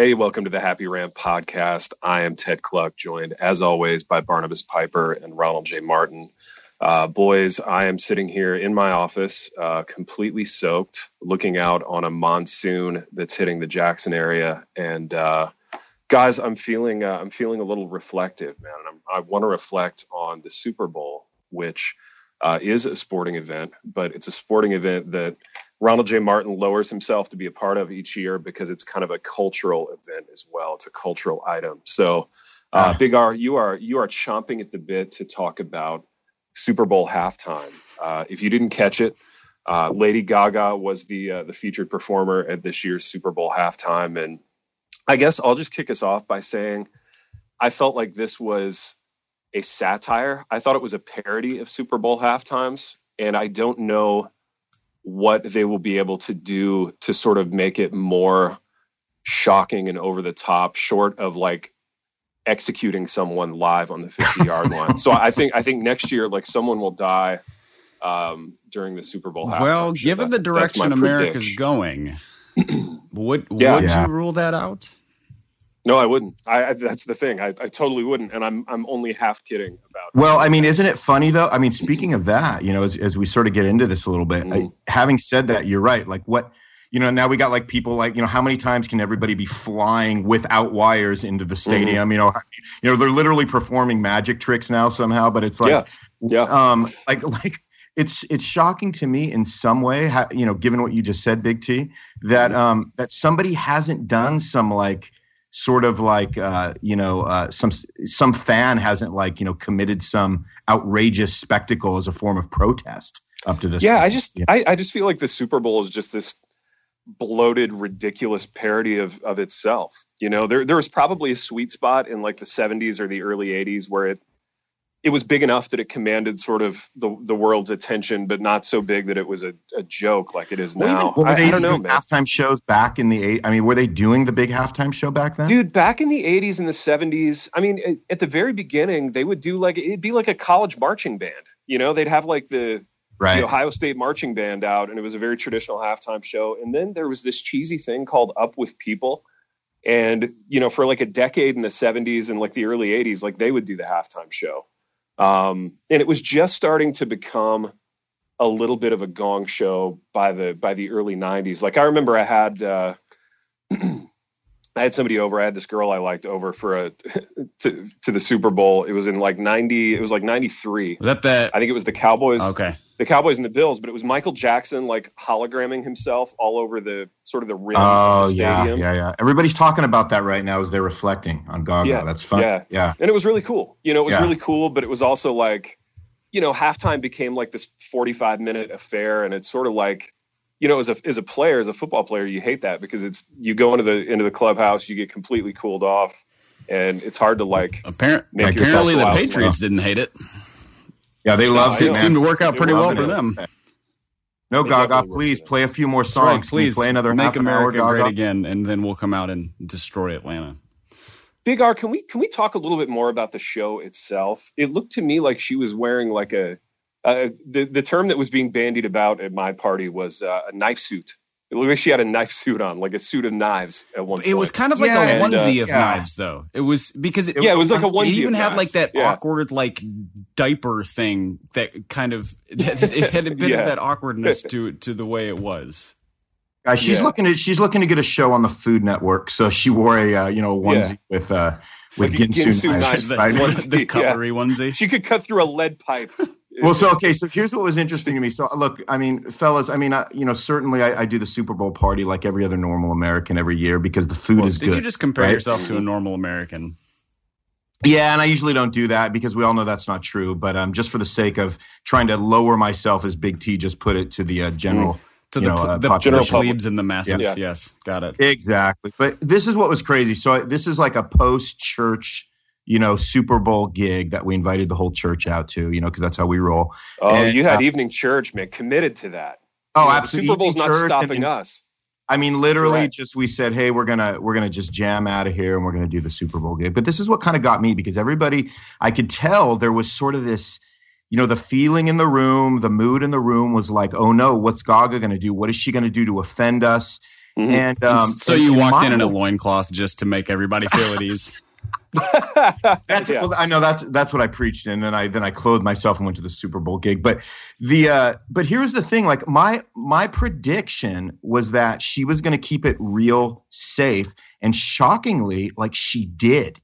Hey, welcome to the Happy Rant podcast. I am Ted Kluck, joined as always by Barnabas Piper and Ronald J. Martin. Uh, boys, I am sitting here in my office, uh, completely soaked, looking out on a monsoon that's hitting the Jackson area. And uh, guys, I'm feeling uh, I'm feeling a little reflective, man. And i want to reflect on the Super Bowl, which uh, is a sporting event, but it's a sporting event that Ronald J. Martin lowers himself to be a part of each year because it's kind of a cultural event as well. It's a cultural item. So, uh, ah. Big R, you are you are chomping at the bit to talk about Super Bowl halftime. Uh, if you didn't catch it, uh, Lady Gaga was the uh, the featured performer at this year's Super Bowl halftime, and I guess I'll just kick us off by saying I felt like this was a satire. I thought it was a parody of Super Bowl halftimes, and I don't know what they will be able to do to sort of make it more shocking and over the top, short of like executing someone live on the 50 yard line. So I think I think next year like someone will die um, during the Super Bowl. Well, given the direction America's going, would yeah. would yeah. you rule that out? No, I wouldn't. I, I, that's the thing. I, I totally wouldn't, and I'm I'm only half kidding about. Well, I mean, isn't it funny though? I mean, speaking of that, you know, as as we sort of get into this a little bit, mm. I, having said that, you're right. Like what you know, now we got like people like you know, how many times can everybody be flying without wires into the stadium? Mm-hmm. You know, you know, they're literally performing magic tricks now somehow, but it's like, yeah, yeah. um, like like it's it's shocking to me in some way, how, you know, given what you just said, Big T, that mm-hmm. um that somebody hasn't done some like sort of like uh, you know uh, some some fan hasn't like you know committed some outrageous spectacle as a form of protest up to this. Yeah, point. I just yeah. I, I just feel like the Super Bowl is just this bloated, ridiculous parody of of itself. You know, there there was probably a sweet spot in like the 70s or the early 80s where it it was big enough that it commanded sort of the the world's attention, but not so big that it was a, a joke like it is now. Well, even, I, I, don't know, man. Halftime shows back in the eight. I mean, were they doing the big halftime show back then? Dude, back in the '80s and the '70s. I mean, at the very beginning, they would do like it'd be like a college marching band. You know, they'd have like the right. the Ohio State marching band out, and it was a very traditional halftime show. And then there was this cheesy thing called Up with People. And you know, for like a decade in the '70s and like the early '80s, like they would do the halftime show um, and it was just starting to become a little bit of a gong show by the by the early 90s. Like I remember I had uh, I had somebody over. I had this girl I liked over for a to to the Super Bowl. It was in like 90 it was like 93. Was that the I think it was the Cowboys. Okay the Cowboys and the Bills, but it was Michael Jackson like hologramming himself all over the sort of the rim. Oh the yeah, yeah, yeah. Everybody's talking about that right now as they're reflecting on Gaga. Yeah, That's fun. Yeah, yeah. And it was really cool. You know, it was yeah. really cool, but it was also like, you know, halftime became like this forty-five minute affair, and it's sort of like, you know, as a as a player, as a football player, you hate that because it's you go into the into the clubhouse, you get completely cooled off, and it's hard to like. Apparent, apparently, the Patriots didn't hate it. Yeah, they love it. It Seemed to work out pretty well for them. No, Gaga, please play a few more songs. Right, please play another make America hour, great again, and then we'll come out and destroy Atlanta. Big R, can we can we talk a little bit more about the show itself? It looked to me like she was wearing like a uh, the the term that was being bandied about at my party was uh, a knife suit. It looked like she had a knife suit on, like a suit of knives at one it point. It was kind of like yeah, a onesie and, uh, of yeah. knives, though. It was because it, yeah, it was like a onesie. It even had like that yeah. awkward like diaper thing that kind of it had a bit of that awkwardness to to the way it was. Uh, she's looking to she's looking to get a show on the Food Network, so she wore a uh, you know a onesie with uh with like Ginsu, Ginsu knives, the, right? the cutlery onesie. She could cut through a lead pipe well, so okay, so here's what was interesting to me. So look, I mean, fellas, I mean, I, you know, certainly I, I, do the Super Bowl party like every other normal American every year because the food well, is did good. Did you just compare right? yourself to a normal American? Yeah, and I usually don't do that because we all know that's not true. But um, just for the sake of trying to lower myself, as Big T just put it, to the uh, general. Mm. To the, know, uh, the general plebes and the masses. Yeah. Yes, got it. Exactly. But this is what was crazy. So this is like a post church you know, Super Bowl gig that we invited the whole church out to, you know, because that's how we roll. Oh, and, you had uh, evening church, man, committed to that. Oh, you know, absolutely. Super Bowl's not stopping us. I mean, literally, Correct. just we said, "Hey, we're gonna we're gonna just jam out of here, and we're gonna do the Super Bowl gig." But this is what kind of got me because everybody, I could tell there was sort of this, you know, the feeling in the room, the mood in the room was like, "Oh no, what's Gaga gonna do? What is she gonna do to offend us?" Mm-hmm. And um, so you walked in in a loincloth just to make everybody feel at ease. that's yeah. well, I know that's that's what I preached, and then I then I clothed myself and went to the Super Bowl gig. But the uh, but here's the thing: like my my prediction was that she was going to keep it real safe, and shockingly, like she did.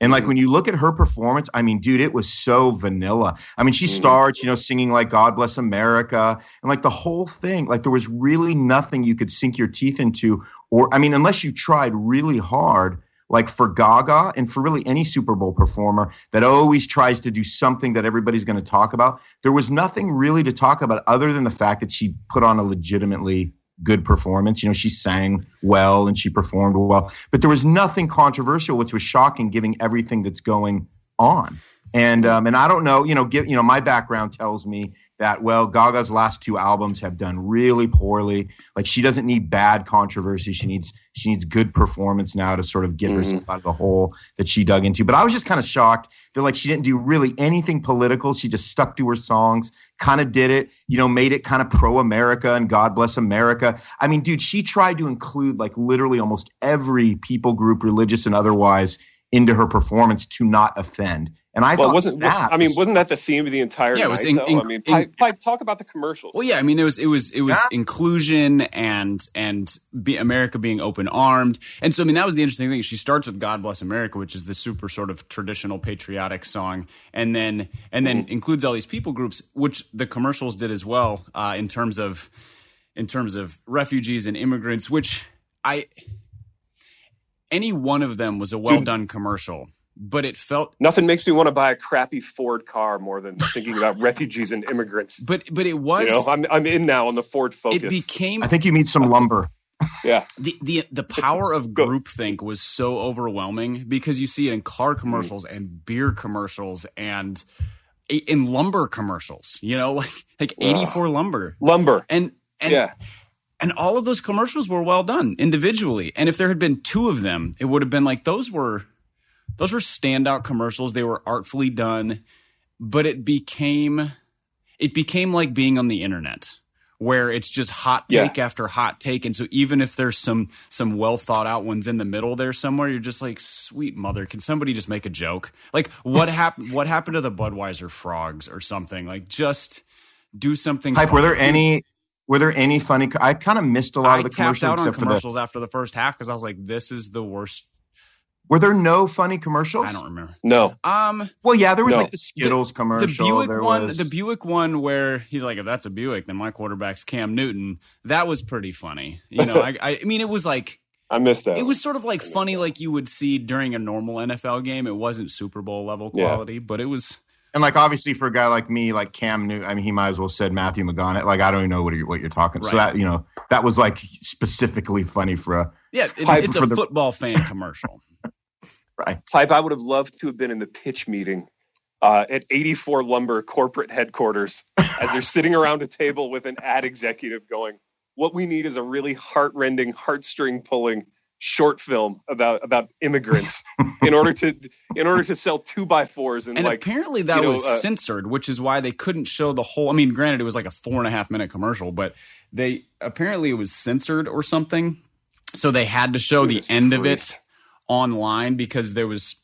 And like mm-hmm. when you look at her performance, I mean, dude, it was so vanilla. I mean, she mm-hmm. starts, you know, singing like "God Bless America" and like the whole thing. Like there was really nothing you could sink your teeth into, or I mean, unless you tried really hard like for Gaga and for really any Super Bowl performer that always tries to do something that everybody's going to talk about, there was nothing really to talk about other than the fact that she put on a legitimately good performance. You know, she sang well and she performed well, but there was nothing controversial, which was shocking given everything that's going on. And um, and I don't know, you know, give, you know, my background tells me that well gaga's last two albums have done really poorly. Like she doesn't need bad controversy. She needs she needs good performance now to sort of get mm-hmm. herself out of the hole that she dug into. But i was just kind of shocked that like she didn't do really anything political. She just stuck to her songs kind of did it you know made it kind of pro america and god bless america. I mean dude she tried to include like literally almost every people group religious and otherwise into her performance to not offend and I well, thought wasn't that I mean, wasn't that the theme of the entire yeah, it was night? In, in, I mean, in, Pipe, talk about the commercials. Well, yeah, I mean, it was it was it was yeah. inclusion and and be, America being open armed, and so I mean that was the interesting thing. She starts with "God Bless America," which is the super sort of traditional patriotic song, and then and then mm-hmm. includes all these people groups, which the commercials did as well uh, in terms of in terms of refugees and immigrants, which I any one of them was a well done commercial but it felt nothing makes me want to buy a crappy Ford car more than thinking about refugees and immigrants. But but it was you know I'm I'm in now on the Ford Focus. It became I think you need some lumber. Yeah. The the the power of groupthink was so overwhelming because you see it in car commercials mm. and beer commercials and in lumber commercials, you know, like like 84 lumber. Lumber. And and yeah. And all of those commercials were well done individually. And if there had been two of them, it would have been like those were those were standout commercials. They were artfully done, but it became it became like being on the internet where it's just hot take yeah. after hot take and so even if there's some some well thought out ones in the middle there somewhere you're just like sweet mother can somebody just make a joke like what happened what happened to the budweiser frogs or something like just do something Hype, were there any were there any funny i kind of missed a lot I of the commercials out on commercials the, after the first half because i was like this is the worst were there no funny commercials? I don't remember. No. Um. Well, yeah, there was no. like the Skittles the, commercial. The Buick there one, was... the Buick one, where he's like, "If that's a Buick, then my quarterback's Cam Newton." That was pretty funny. You know, I, I mean, it was like I missed that. It was sort of like funny, that. like you would see during a normal NFL game. It wasn't Super Bowl level quality, yeah. but it was. And like obviously for a guy like me, like Cam Newton, I mean, he might as well said Matthew McConaughey. Like I don't even know what you're, what you're talking. Right. So that you know that was like specifically funny for a yeah. It's, it's a the, football fan commercial. Right. Type I would have loved to have been in the pitch meeting uh, at 84 Lumber corporate headquarters as they're sitting around a table with an ad executive going, "What we need is a really heart-rending, heartstring pulling short film about about immigrants in order to in order to sell two by fours and, and like, apparently that you know, was uh, censored which is why they couldn't show the whole i mean granted it was like a four and a half minute commercial but they apparently it was censored or something so they had to show the end Christ. of it online because there was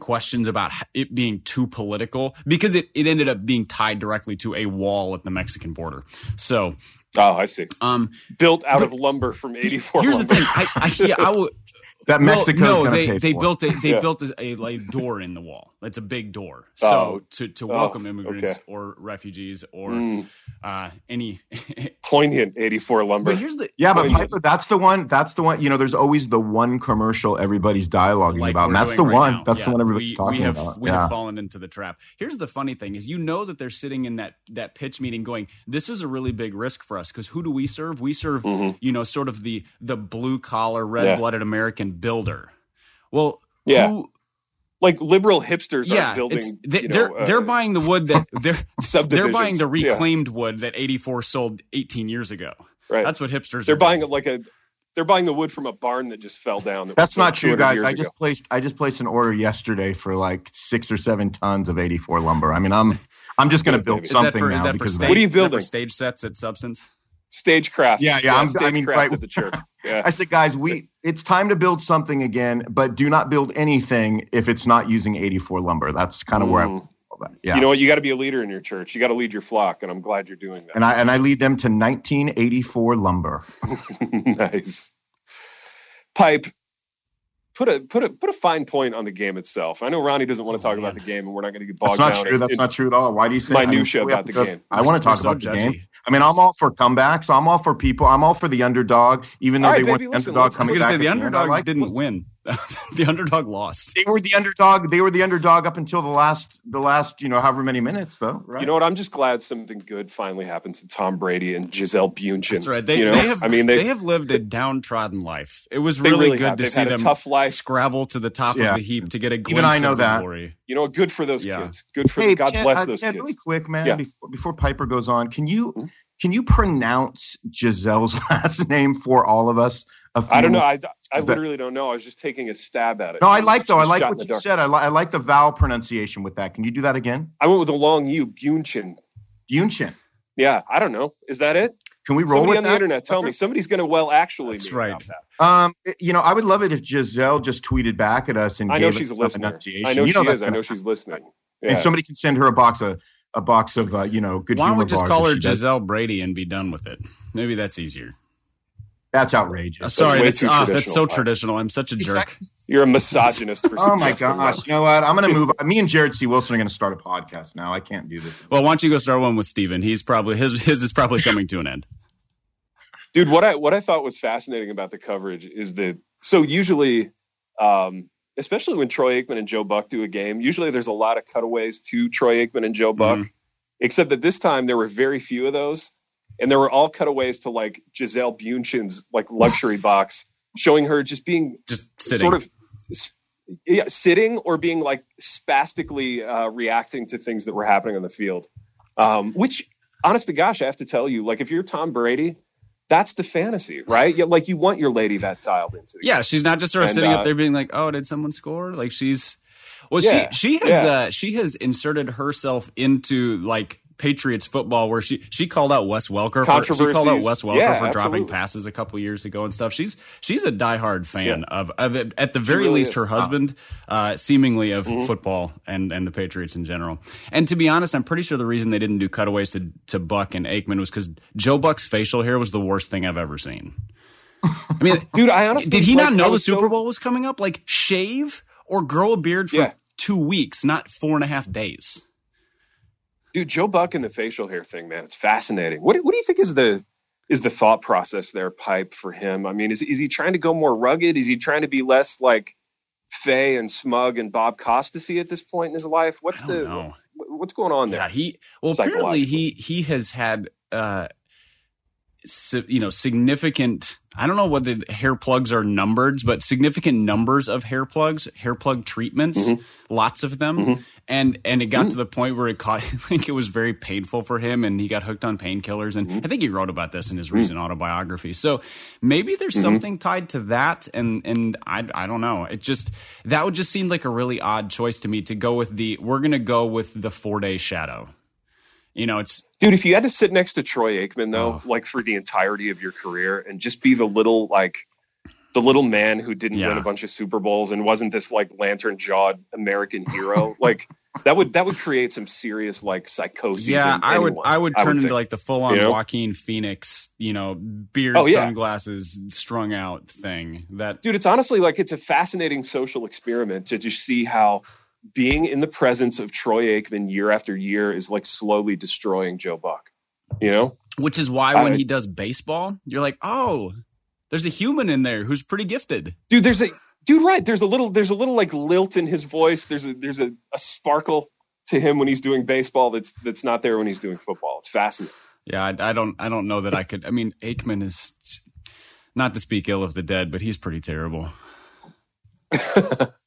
questions about it being too political because it, it ended up being tied directly to a wall at the Mexican border. So Oh, I see. Um, built out of lumber from '84. Here's lumber. the thing. I, I, yeah, I will, that Mexico. no, they they built a they yeah. built a, a, a, door in the wall. It's a big door. So oh. to to welcome oh, immigrants okay. or refugees or mm. uh, any poignant eighty four lumber. But here's the yeah, but Piper, that's the one. That's the one. You know, there's always the one commercial everybody's dialoguing like about. And that's the right one. Now. That's yeah. the one everybody's we, talking we have, about. We yeah. have fallen into the trap. Here's the funny thing: is you know that they're sitting in that that pitch meeting, going, "This is a really big risk for us because who do we serve? We serve, mm-hmm. you know, sort of the the blue collar, red blooded American builder." Well, yeah. Who, like liberal hipsters yeah, are building. They, are they're, uh, they're buying the wood that they're they're buying the reclaimed yeah. wood that 84 sold 18 years ago. Right. That's what hipsters. They're buying doing. like a they're buying the wood from a barn that just fell down. that That's not true, guys. I just ago. placed I just placed an order yesterday for like six or seven tons of 84 lumber. I mean, I'm I'm just going to build baby. Is that something for now is that for because stage? What are you is that for building? stage sets at Substance. stagecraft. Yeah, yeah, I'm- I mean, stagecraft right- at the church. Yeah. I said, guys, we it's time to build something again, but do not build anything if it's not using 84 lumber. That's kind of where I'm. Mm. Yeah. You know what? You got to be a leader in your church. You got to lead your flock, and I'm glad you're doing that. and I and I lead them to 1984 lumber. nice. Pipe. Put a put a put a fine point on the game itself. I know Ronnie doesn't want to Oh, talk about the game, and we're not going to get bogged down. That's not down. true. in- That's in- not true at all. Why do you say? I mean, Minutia we about the to- game. I want to talk so about the game. I mean, I'm all for comebacks. I'm all for people. I'm all for the underdog, even though All right, they weren't the listen, underdog let's- I was coming back. say at the the end. Underdog like- didn't win. the underdog lost. They were the underdog. They were the underdog up until the last, the last, you know, however many minutes, though. Right? You know what? I'm just glad something good finally happened to Tom Brady and Gisele Bundchen. That's right. They, you know? they have. I mean, they, they, have lived a downtrodden life. It was really, really good have. to They've see had them tough life. scrabble to the top Yeah. of the heap to get a glimpse Even I know of the that. glory. you know, good for those Yeah. kids. Good for hey, God Ted, bless uh, those Ted, kids. really quick, man. Yeah. Before, before Piper goes on, can you Mhm. can you pronounce Gisele's last name for all of us? A few I don't know. I, I literally don't know. I was just taking a stab at it. No, I like though. I like what you dark. said. I, li- I like the vowel pronunciation with that. Can you do that again? I went with a long U, Bundchen. Yunchin. Yeah, I don't know. Is that it? Can we roll Somebody with on the that? internet, tell me. Somebody's going to well actually That's right. about that. Um, you know, I would love it if Gisele just tweeted back at us and I know gave she's us a some listener. enunciation. I know you she that's is. I gonna know she's listening. And somebody can send her a box of a box of uh, you know good Why don't humor we just call her she does. Gisele Brady and be done with it? Maybe that's easier. That's outrageous. Uh, sorry, way that's, too ah, that's so traditional. traditional. I'm such a She's jerk. You're a misogynist for Oh my gosh! You know what? I'm gonna move. Me and Jared C. Wilson are gonna start a podcast now. I can't do this. Well, why don't you go start one with Steven? He's probably his his is probably coming to an end. dude what i what i thought was fascinating about the coverage is that so usually um especially when troy aikman and joe buck do a game usually there's a lot of cutaways to troy aikman and joe buck Mhm. except that this time there were very few of those and there were all cutaways to like gisele Bundchen's like luxury box showing her just being Just sitting. sort of yeah, sitting or being like spastically uh, reacting to things that were happening on the field. Um, which, honest to gosh, I have to tell you, like if you're Tom Brady, that's the fantasy, right? Yeah, like you want your lady that dialed into. The yeah, she's not just sort of And, sitting uh, up there being like, "Oh, did someone score?" Like she's well, Yeah, she she has yeah. uh, she has inserted herself into like Patriots football where she she called out Wes Welker for she called out Wes Welker Yeah, for dropping absolutely. passes a couple years ago and stuff. She's she's a diehard fan Yeah. of of it, at the very really least is. her husband, uh, seemingly of Mhm. football and and the Patriots in general. And to be honest, I'm pretty sure the reason they didn't do cutaways to to Buck and Aikman was because Joe Buck's facial hair was the worst thing I've ever seen. I mean, dude, I honestly did he like, not know the was so- Super Bowl was coming up? Like shave or grow a beard for Yeah. two weeks, not four and a half days. Dude, Joe Buck and the facial hair thing, man, it's fascinating. What do- what do you think is the is the thought process there, pipe for him? I mean, is is he trying to go more rugged? Is he trying to be less like Fay and Smug and Bob Costasy at this point in his life? What's the know. what- what's going on there? Yeah, he well apparently he he has had uh you know significant I don't know whether the hair plugs are numbered, but significant numbers of hair plugs, hair plug treatments, Mhm. lots of them. Mhm. And and it got Mm. to the point where it caught I think it was very painful for him and he got hooked on painkillers and Mhm. I think he wrote about this in his Mm. recent autobiography. So maybe there's Mhm. something tied to that and and I I don't know. It just that would just seem like a really odd choice to me to go with the we're going to go with the 4-day shadow. You know, it's Dude, if you had to sit next to Troy Aikman though, Oh. like for the entirety of your career and just be the little like the little man who didn't Yeah. win a bunch of Super Bowls and wasn't this like lantern jawed American hero, like that would that would create some serious like psychosis. yeah, I would I would turn into think. like the full on You know? Joaquin Phoenix, you know, beard, Oh, yeah. sunglasses, strung out thing. That dude it's honestly like it's a fascinating social experiment to just see how being in the presence of troy aikman year after year is like slowly destroying joe buck you know which is why when I- he does baseball, you're like, "Oh, there's a human in there who's pretty gifted." dude there's a dude right there's a little there's a little like lilt in his voice there's a there's a, a sparkle to him when he's doing baseball that's that's not there when he's doing football it's fascinating Yeah, I, I don't I don't know that I could. I mean, Aikman is not to speak ill of the dead, but he's pretty terrible.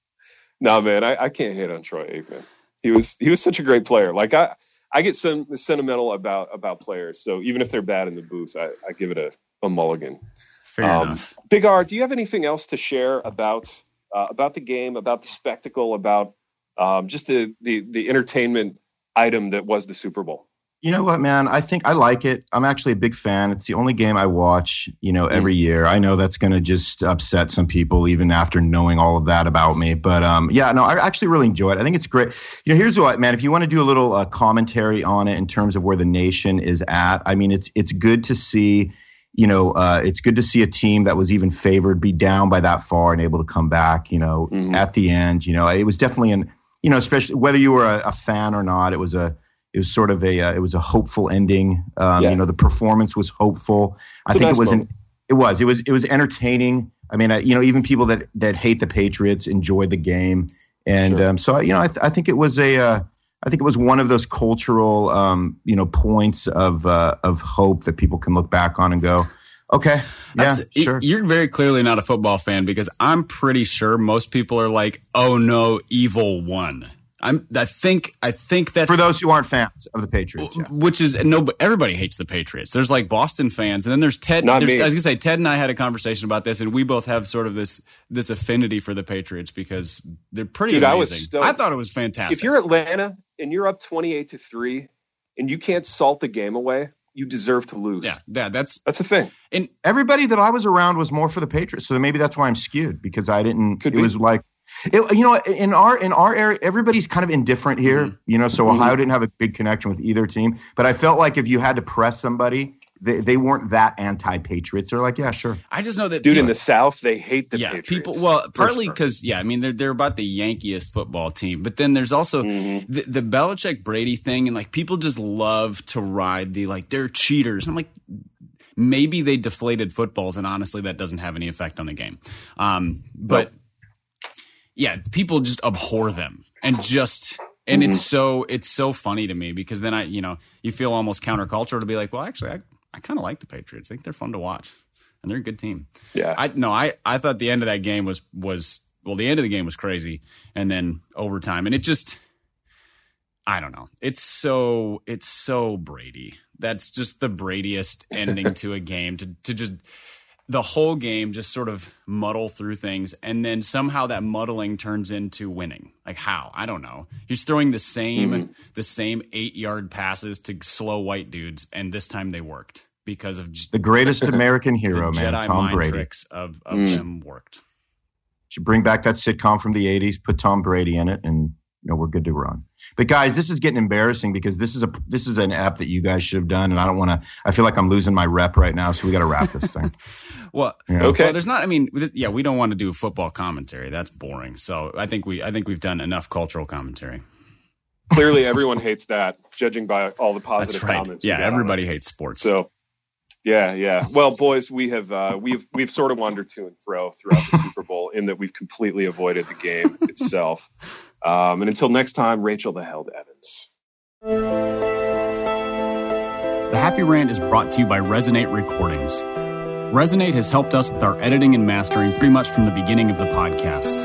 no man I, I can't hit on troy aikman he was he was such a great player like i i get some sentimental about about players so even if they're bad in the booth i, I give it a, a mulligan Fair um, enough. Big R, do you have anything else to share about uh, about the game, about the spectacle, about um, just the, the the entertainment item that was the Super Bowl? You know what, man? I think I like it. I'm actually a big fan. It's the only game I watch, you know, every year. I know that's going to just upset some people, even after knowing all of that about me. But um, yeah, no, I actually really enjoy it. I think it's great. You know, here's what, man. If you want to do a little uh, commentary on it in terms of where the nation is at, I mean, it's it's good to see. You know, uh, it's good to see a team that was even favored be down by that far and able to come back. You know, mm-hmm. at the end. You know, it was definitely an. You know, especially whether you were a, a fan or not, it was a it was sort of a uh, it was a hopeful ending. Um, yeah. You know, the performance was hopeful. It's I think nice it was an, it was it was it was entertaining. I mean, uh, you know, even people that that hate the Patriots enjoyed the game, and sure. um, so you know, I, th- I, think it was a uh, I think it was one of those cultural um, you know points of uh, of hope that people can look back on and go. Okay. Yeah, That's, sure. You're very clearly not a football fan because I'm pretty sure most people are like, "Oh no, evil won." I'm, I think I think that for those who aren't fans of the Patriots, yeah. which is no, everybody hates the Patriots. There's like Boston fans, and then there's Ted. Not there's, me. I was gonna say Ted and I had a conversation about this, and we both have sort of this this affinity for the Patriots because they're pretty Dude, amazing. I, was I thought it was fantastic. If you're Atlanta and you're up twenty eight to three, and you can't salt the game away, you deserve to lose. Yeah, yeah, that's that's a thing. And everybody that I was around was more for the Patriots, so maybe that's why I'm skewed because I didn't. Could it be. was like it, you know, in our in our area, everybody's kind of indifferent here. Mm-hmm. You know, so mm-hmm. Ohio didn't have a big connection with either team. But I felt like if you had to press somebody, they, they weren't that anti-patriots. They're like, yeah, sure. I just know that dude people, in the South they hate the yeah, Patriots. people. Well, partly because yeah, I mean they're they're about the Yankeest football team, but then there's also mm-hmm. the, the Belichick Brady thing, and like people just love to ride the like they're cheaters. I'm like. Maybe they deflated footballs, and honestly, that doesn't have any effect on the game. Um, but well, yeah, people just abhor them and just and mm-hmm. it's so it's so funny to me because then I you know you feel almost countercultural to be like, well, actually, I I kind of like the Patriots. I think they're fun to watch and they're a good team. Yeah, I no, I I thought the end of that game was was well, the end of the game was crazy, and then overtime, and it just I don't know. It's so it's so Brady. That's just the Bradyest ending to a game to to just the whole game just sort of muddle through things and then somehow that muddling turns into winning like how i don't know he's throwing the same mm-hmm. the same eight yard passes to slow white dudes and this time they worked because of the greatest american hero man Jedi tom brady tricks of, of mm. them worked should bring back that sitcom from the 80s put tom brady in it and you know we're good to run. But guys, this is getting embarrassing because this is a this is an app that you guys should have done, and I don't want to. I feel like I'm losing my rep right now, so we got to wrap this thing. well, you know? okay. Well, there's not. I mean, yeah, we don't want to do football commentary. That's boring. So I think we I think we've done enough cultural commentary. Clearly, everyone hates that, judging by all the positive right. comments. Yeah, everybody hates sports. So yeah, yeah. Well, boys, we have uh, we've we've sort of wandered to and fro throughout the Super Bowl in that we've completely avoided the game itself. Um, and until next time, Rachel the Held Evans. The Happy Rant is brought to you by Resonate Recordings. Resonate has helped us with our editing and mastering pretty much from the beginning of the podcast.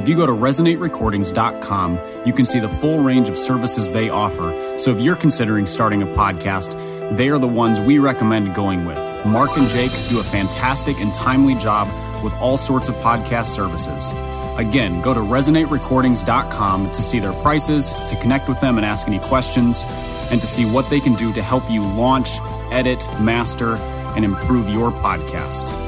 If you go to resonaterecordings.com, you can see the full range of services they offer. So if you're considering starting a podcast, they are the ones we recommend going with. Mark and Jake do a fantastic and timely job with all sorts of podcast services. Again, go to resonaterecordings.com to see their prices, to connect with them and ask any questions, and to see what they can do to help you launch, edit, master, and improve your podcast.